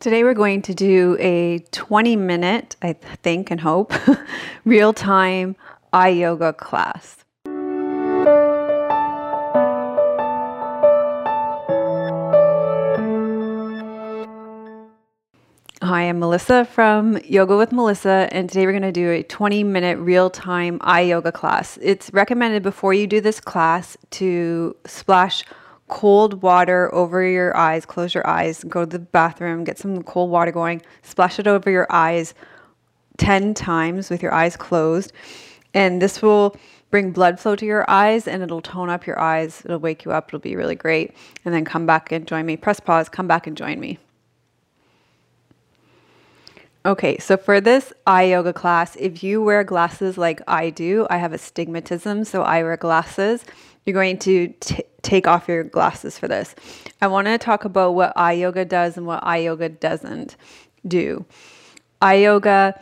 Today we're going to do a 20 minute, I think and hope, real time eye yoga class. Hi, I'm Melissa from Yoga with Melissa, and today we're going to do a 20 minute real time eye yoga class. It's recommended before you do this class to splash cold water over your eyes, close your eyes, go to the bathroom, get some cold water going, splash it over your eyes 10 times with your eyes closed. And this will bring blood flow to your eyes and it'll tone up your eyes. It'll wake you up. It'll be really great. And then come back and join me. Press pause, come back and join me. Okay, so for this eye yoga class, if you wear glasses like I do, I have astigmatism, so I wear glasses. You're going to t- take off your glasses for this. I want to talk about what eye yoga does and what eye yoga doesn't do. Eye yoga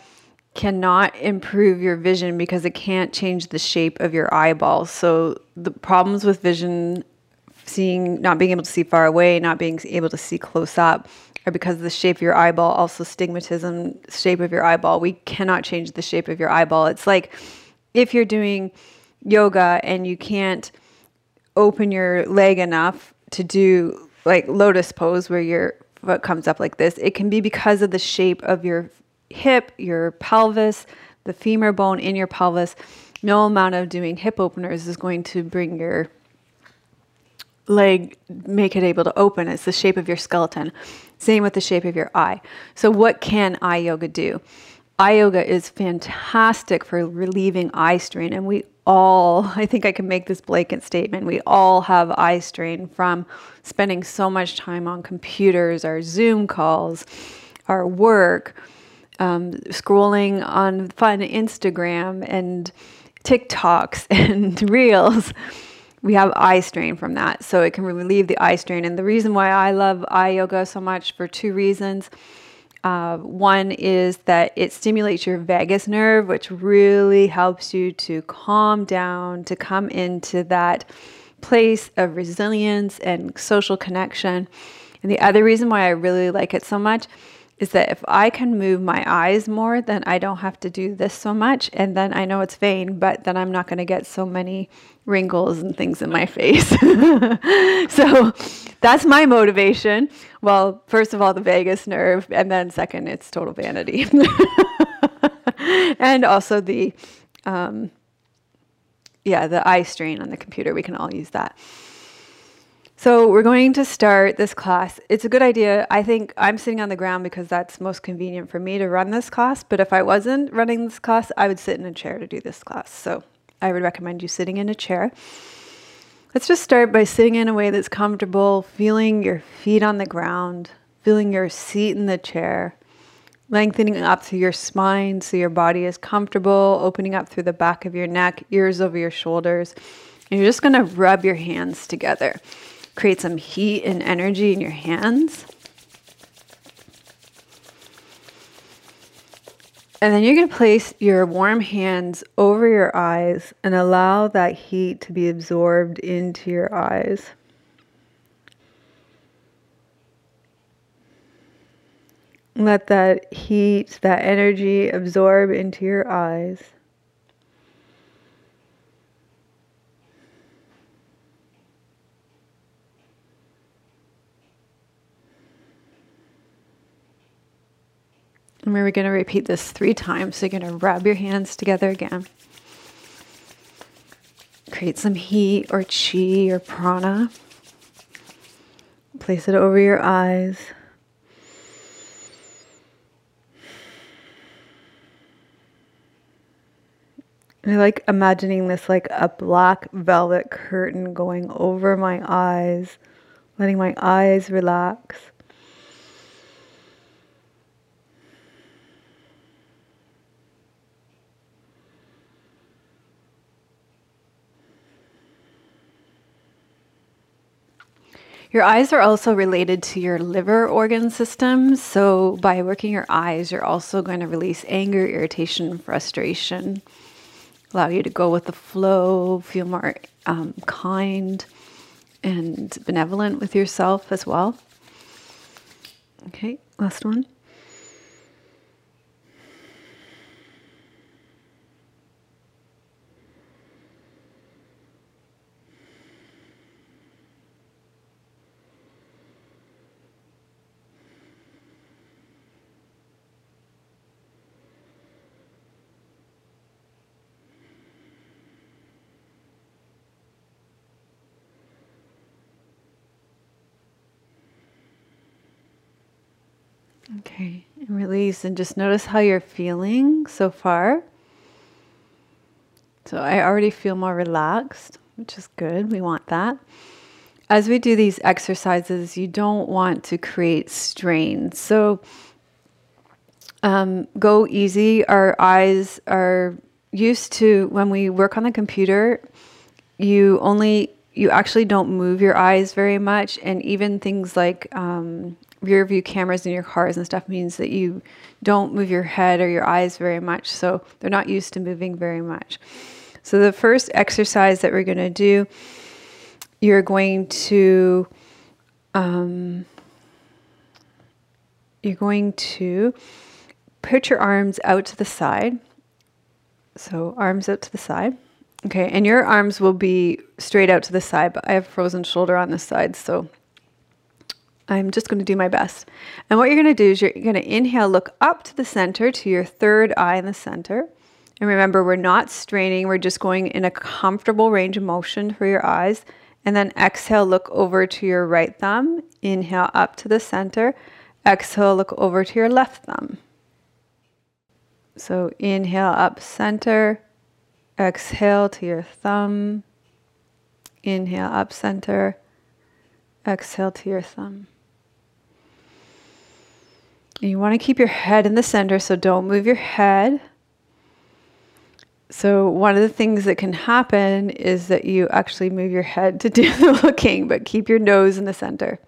cannot improve your vision because it can't change the shape of your eyeballs. So the problems with vision seeing not being able to see far away, not being able to see close up are because of the shape of your eyeball, also stigmatism, shape of your eyeball. We cannot change the shape of your eyeball. It's like if you're doing yoga and you can't open your leg enough to do like lotus pose where your foot comes up like this, it can be because of the shape of your hip, your pelvis, the femur bone in your pelvis. No amount of doing hip openers is going to bring your leg, make it able to open. It's the shape of your skeleton. Same with the shape of your eye. So, what can eye yoga do? Eye yoga is fantastic for relieving eye strain, and we all, I think I can make this blanket statement, we all have eye strain from spending so much time on computers, our Zoom calls, our work, um, scrolling on fun Instagram and TikToks and Reels. We have eye strain from that. So it can relieve the eye strain. And the reason why I love eye yoga so much for two reasons. Uh, one is that it stimulates your vagus nerve, which really helps you to calm down, to come into that place of resilience and social connection. And the other reason why I really like it so much is that if I can move my eyes more, then I don't have to do this so much. And then I know it's vain, but then I'm not going to get so many wrinkles and things in my face. so that's my motivation. Well, first of all, the vagus nerve, and then second, it's total vanity. and also the, um, yeah, the eye strain on the computer. We can all use that. So we're going to start this class. It's a good idea. I think I'm sitting on the ground because that's most convenient for me to run this class. But if I wasn't running this class, I would sit in a chair to do this class. So I would recommend you sitting in a chair. Let's just start by sitting in a way that's comfortable, feeling your feet on the ground, feeling your seat in the chair, lengthening up through your spine so your body is comfortable, opening up through the back of your neck, ears over your shoulders. And you're just going to rub your hands together create some heat and energy in your hands. And then you're going to place your warm hands over your eyes and allow that heat to be absorbed into your eyes. Let that heat, that energy absorb into your eyes. And we're going to repeat this three times. So you're going to rub your hands together again. Create some heat or chi or prana. Place it over your eyes. I like imagining this like a black velvet curtain going over my eyes, letting my eyes relax. Your eyes are also related to your liver organ system. So, by working your eyes, you're also going to release anger, irritation, frustration, allow you to go with the flow, feel more um, kind and benevolent with yourself as well. Okay, last one. Okay, and release and just notice how you're feeling so far. So I already feel more relaxed, which is good. We want that. As we do these exercises, you don't want to create strain. So um, go easy. Our eyes are used to, when we work on the computer, you only, you actually don't move your eyes very much. And even things like um, rear view cameras in your cars and stuff means that you don't move your head or your eyes very much. So they're not used to moving very much. So the first exercise that we're going to do, you're going to um, you're going to put your arms out to the side. So arms out to the side. Okay, and your arms will be straight out to the side, but I have frozen shoulder on this side, so I'm just going to do my best. And what you're going to do is you're going to inhale, look up to the center to your third eye in the center. And remember, we're not straining, we're just going in a comfortable range of motion for your eyes. And then exhale, look over to your right thumb. Inhale up to the center. Exhale, look over to your left thumb. So inhale up center. Exhale to your thumb. Inhale up center. Exhale to your thumb. And you want to keep your head in the center, so don't move your head. So, one of the things that can happen is that you actually move your head to do the looking, but keep your nose in the center.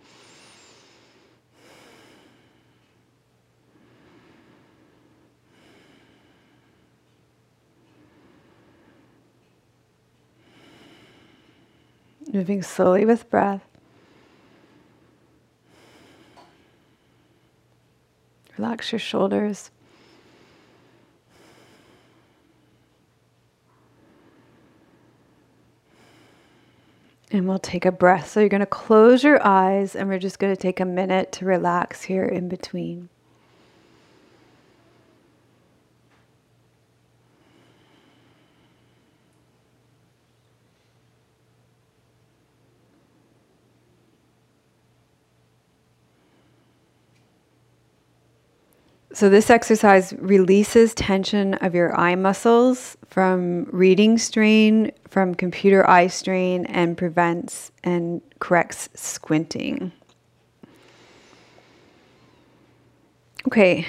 Moving slowly with breath. Relax your shoulders. And we'll take a breath. So you're going to close your eyes and we're just going to take a minute to relax here in between. So, this exercise releases tension of your eye muscles from reading strain, from computer eye strain, and prevents and corrects squinting. Okay,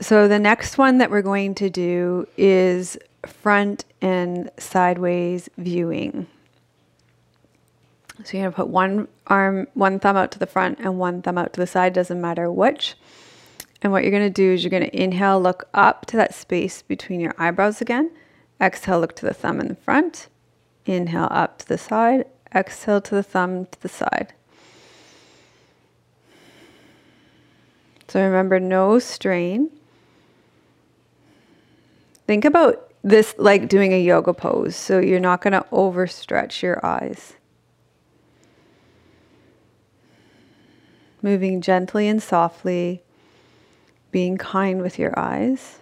so the next one that we're going to do is front and sideways viewing. So, you're going to put one arm, one thumb out to the front and one thumb out to the side, doesn't matter which. And what you're going to do is you're going to inhale, look up to that space between your eyebrows again. Exhale, look to the thumb in the front. Inhale up to the side. Exhale to the thumb to the side. So remember, no strain. Think about this like doing a yoga pose. So you're not going to overstretch your eyes. Moving gently and softly being kind with your eyes.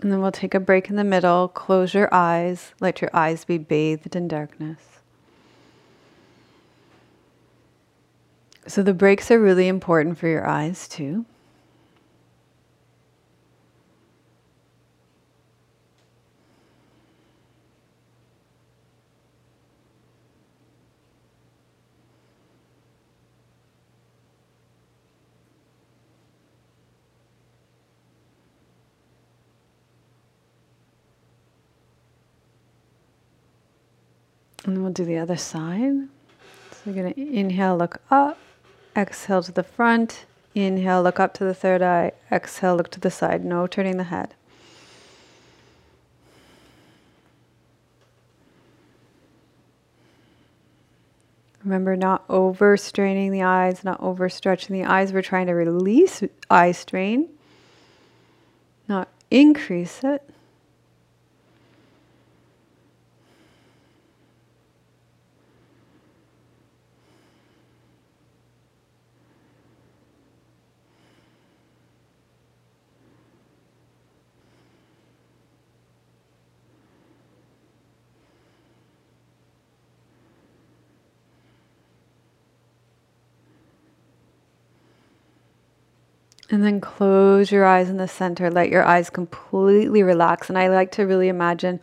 And then we'll take a break in the middle, close your eyes, let your eyes be bathed in darkness. So the breaks are really important for your eyes too. And then we'll do the other side. So we're going to inhale, look up, exhale to the front, Inhale, look up to the third eye. Exhale, look to the side. No turning the head. Remember, not overstraining the eyes, not overstretching the eyes. We're trying to release eye strain, not increase it. And then close your eyes in the center. Let your eyes completely relax. And I like to really imagine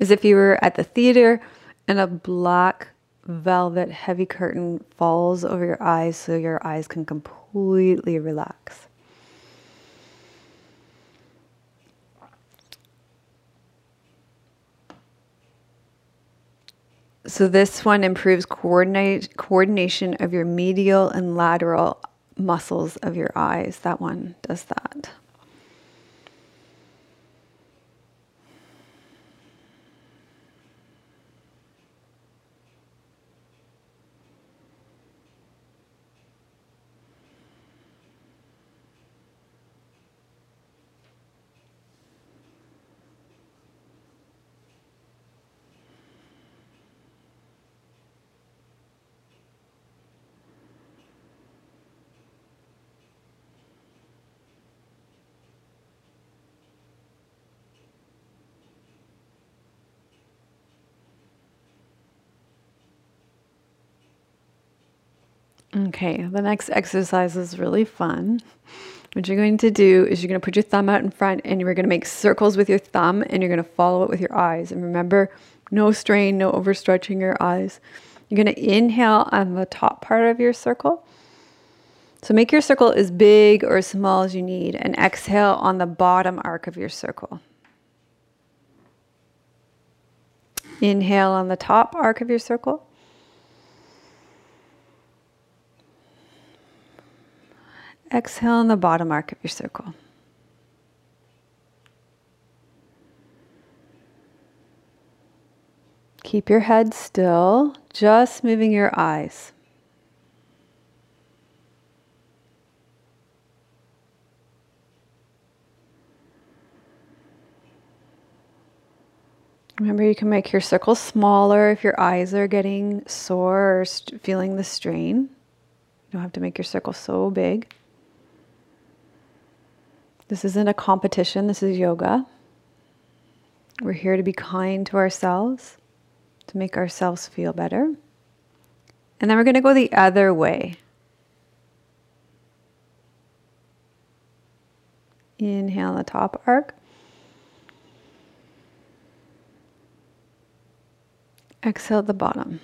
as if you were at the theater and a black velvet heavy curtain falls over your eyes so your eyes can completely relax. So this one improves coordinate, coordination of your medial and lateral muscles of your eyes. That one does that. Okay, the next exercise is really fun. What you're going to do is you're going to put your thumb out in front and you're going to make circles with your thumb and you're going to follow it with your eyes. And remember, no strain, no overstretching your eyes. You're going to inhale on the top part of your circle. So make your circle as big or as small as you need and exhale on the bottom arc of your circle. Inhale on the top arc of your circle. Exhale on the bottom arc of your circle. Keep your head still, just moving your eyes. Remember, you can make your circle smaller if your eyes are getting sore or feeling the strain. You don't have to make your circle so big. This isn't a competition, this is yoga. We're here to be kind to ourselves, to make ourselves feel better. And then we're going to go the other way. Inhale the top arc. Exhale the bottom.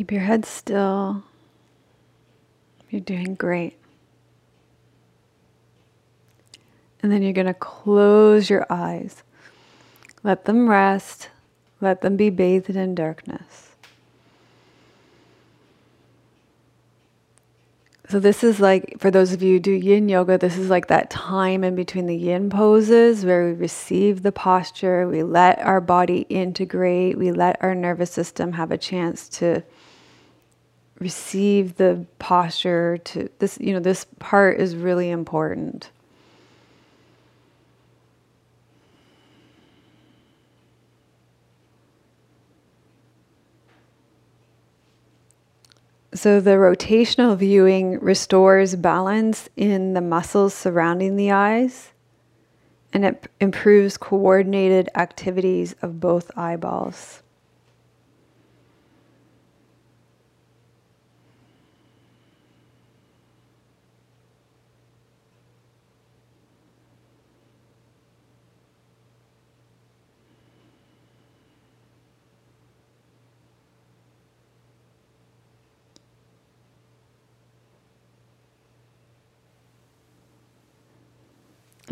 Keep your head still. You're doing great. And then you're going to close your eyes. Let them rest. Let them be bathed in darkness. So this is like for those of you who do yin yoga, this is like that time in between the yin poses where we receive the posture, we let our body integrate, we let our nervous system have a chance to receive the posture to this you know this part is really important. So, the rotational viewing restores balance in the muscles surrounding the eyes and it improves coordinated activities of both eyeballs.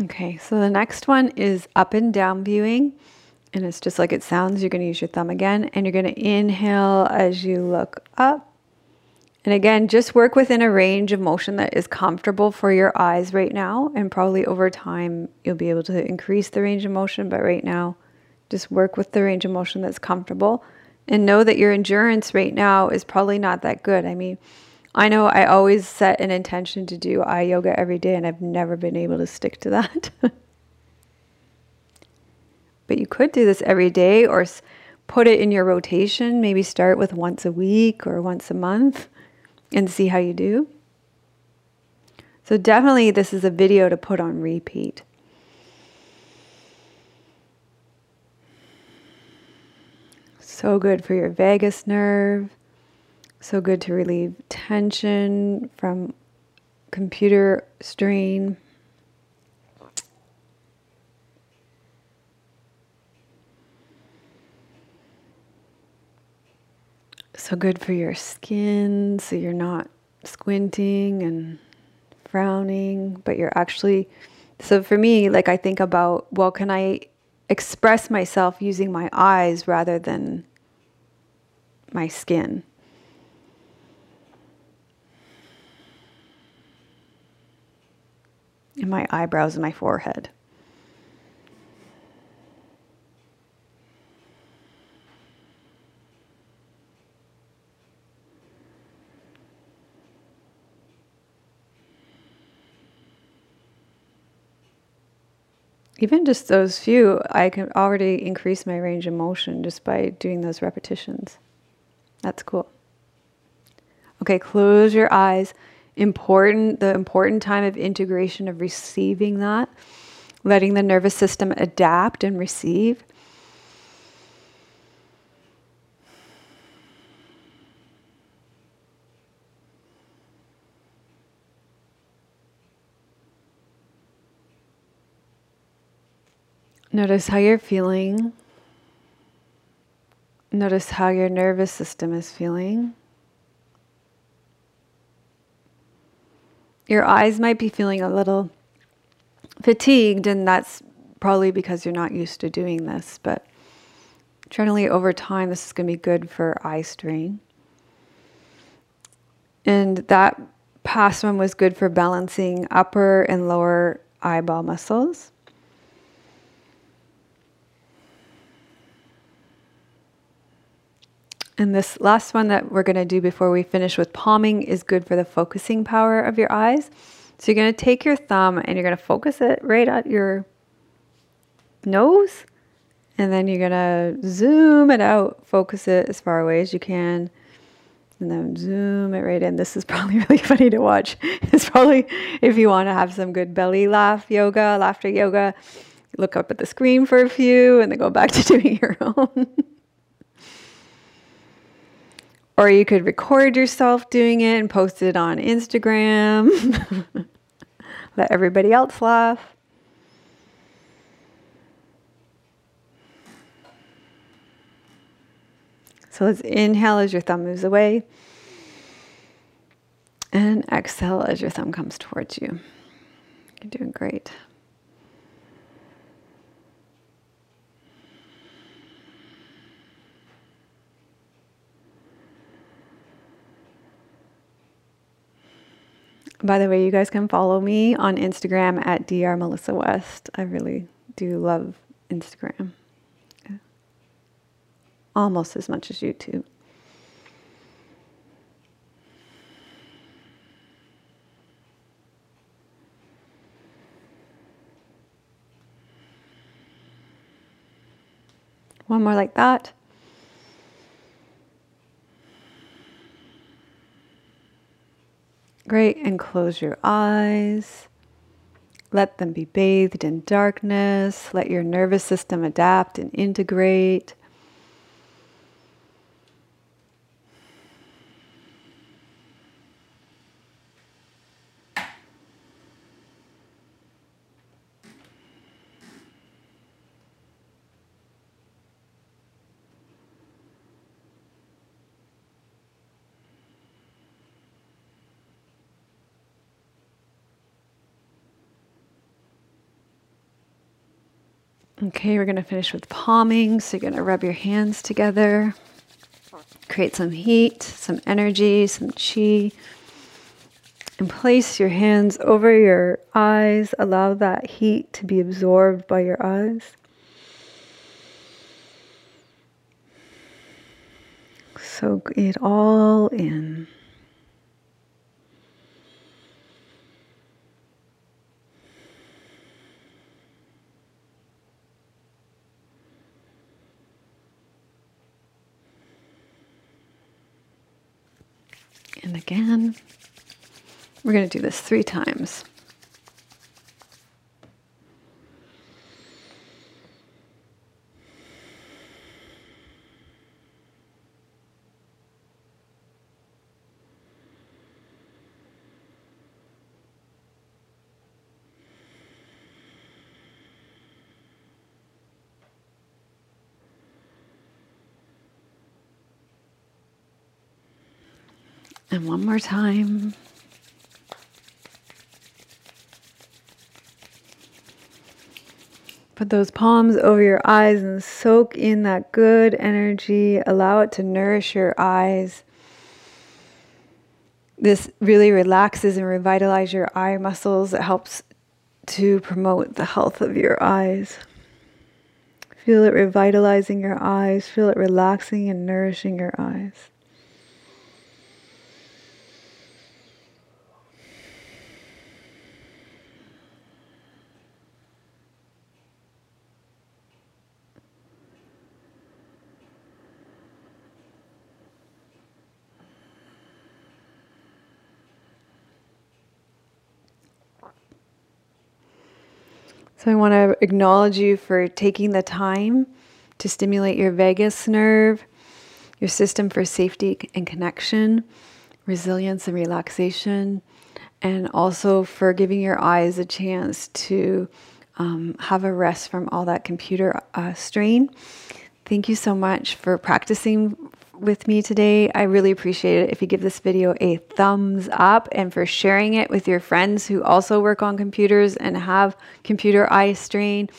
Okay, so the next one is up and down viewing. And it's just like it sounds. You're going to use your thumb again. And you're going to inhale as you look up. And again, just work within a range of motion that is comfortable for your eyes right now. And probably over time, you'll be able to increase the range of motion. But right now, just work with the range of motion that's comfortable. And know that your endurance right now is probably not that good. I mean, I know I always set an intention to do eye yoga every day, and I've never been able to stick to that. but you could do this every day or put it in your rotation. Maybe start with once a week or once a month and see how you do. So, definitely, this is a video to put on repeat. So good for your vagus nerve so good to relieve tension from computer strain. So good for your skin, so you're not squinting and frowning, but you're actually. So for me, like I think about, well, can I express myself using my eyes rather than my skin? And my eyebrows and my forehead. Even just those few, I can already increase my range of motion just by doing those repetitions. That's cool. Okay, close your eyes important the important time of integration of receiving that letting the nervous system adapt and receive Notice how you're feeling. Notice how your nervous system is feeling. Your eyes might be feeling a little fatigued, and that's probably because you're not used to doing this. But generally, over time, this is going to be good for eye strain. And that past one was good for balancing upper and lower eyeball muscles. And this last one that we're going to do before we finish with palming is good for the focusing power of your eyes. So you're going to take your thumb and you're going to focus it right at your nose. And then you're going to zoom it out, focus it as far away as you can. And then zoom it right in. This is probably really funny to watch. It's probably if you want to have some good belly laugh yoga, laughter yoga, look up at the screen for a few and then go back to doing your own. Or you could record yourself doing it and post it on Instagram. Let everybody else laugh. So let's inhale as your thumb moves away. And exhale as your thumb comes towards you. You're doing great. By the way, you guys can follow me on Instagram at Dr. Melissa West. I really do love Instagram almost as much as YouTube. One more like that. Great. And close your eyes. Let them be bathed in darkness. Let your nervous system adapt and integrate. Okay, we're going to finish with palming. So you're going to rub your hands together, create some heat, some energy, some chi, and place your hands over your eyes. Allow that heat to be absorbed by your eyes. Soak it all in. And again, we're going to do this three times. And one more time. Put those palms over your eyes and soak in that good energy. Allow it to nourish your eyes. This really relaxes and revitalizes your eye muscles. It helps to promote the health of your eyes. Feel it revitalizing your eyes. Feel it relaxing and nourishing your eyes. So I want to acknowledge you for taking the time to stimulate your vagus nerve, your system for safety and connection, resilience and relaxation, and also for giving your eyes a chance to um, have a rest from all that computer uh, strain. Thank you so much for practicing with me today. I really appreciate it if you give this video a thumbs up and for sharing it with your friends who also work on computers and have computer eye strain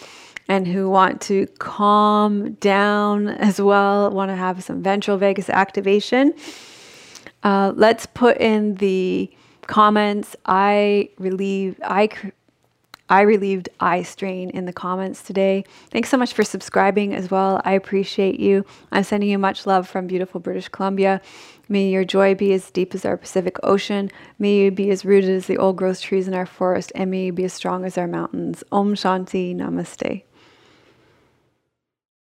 and who want to calm down as well, want to have some ventral vagus activation. Uh, let's put in the comments. I relieve, I I relieved eye strain in the comments today. Thanks so much for subscribing as well. I appreciate you. I'm sending you much love from beautiful British Columbia. May your joy be as deep as our Pacific Ocean. May you be as rooted as the old growth trees in our forest. And may you be as strong as our mountains. Om Shanti Namaste.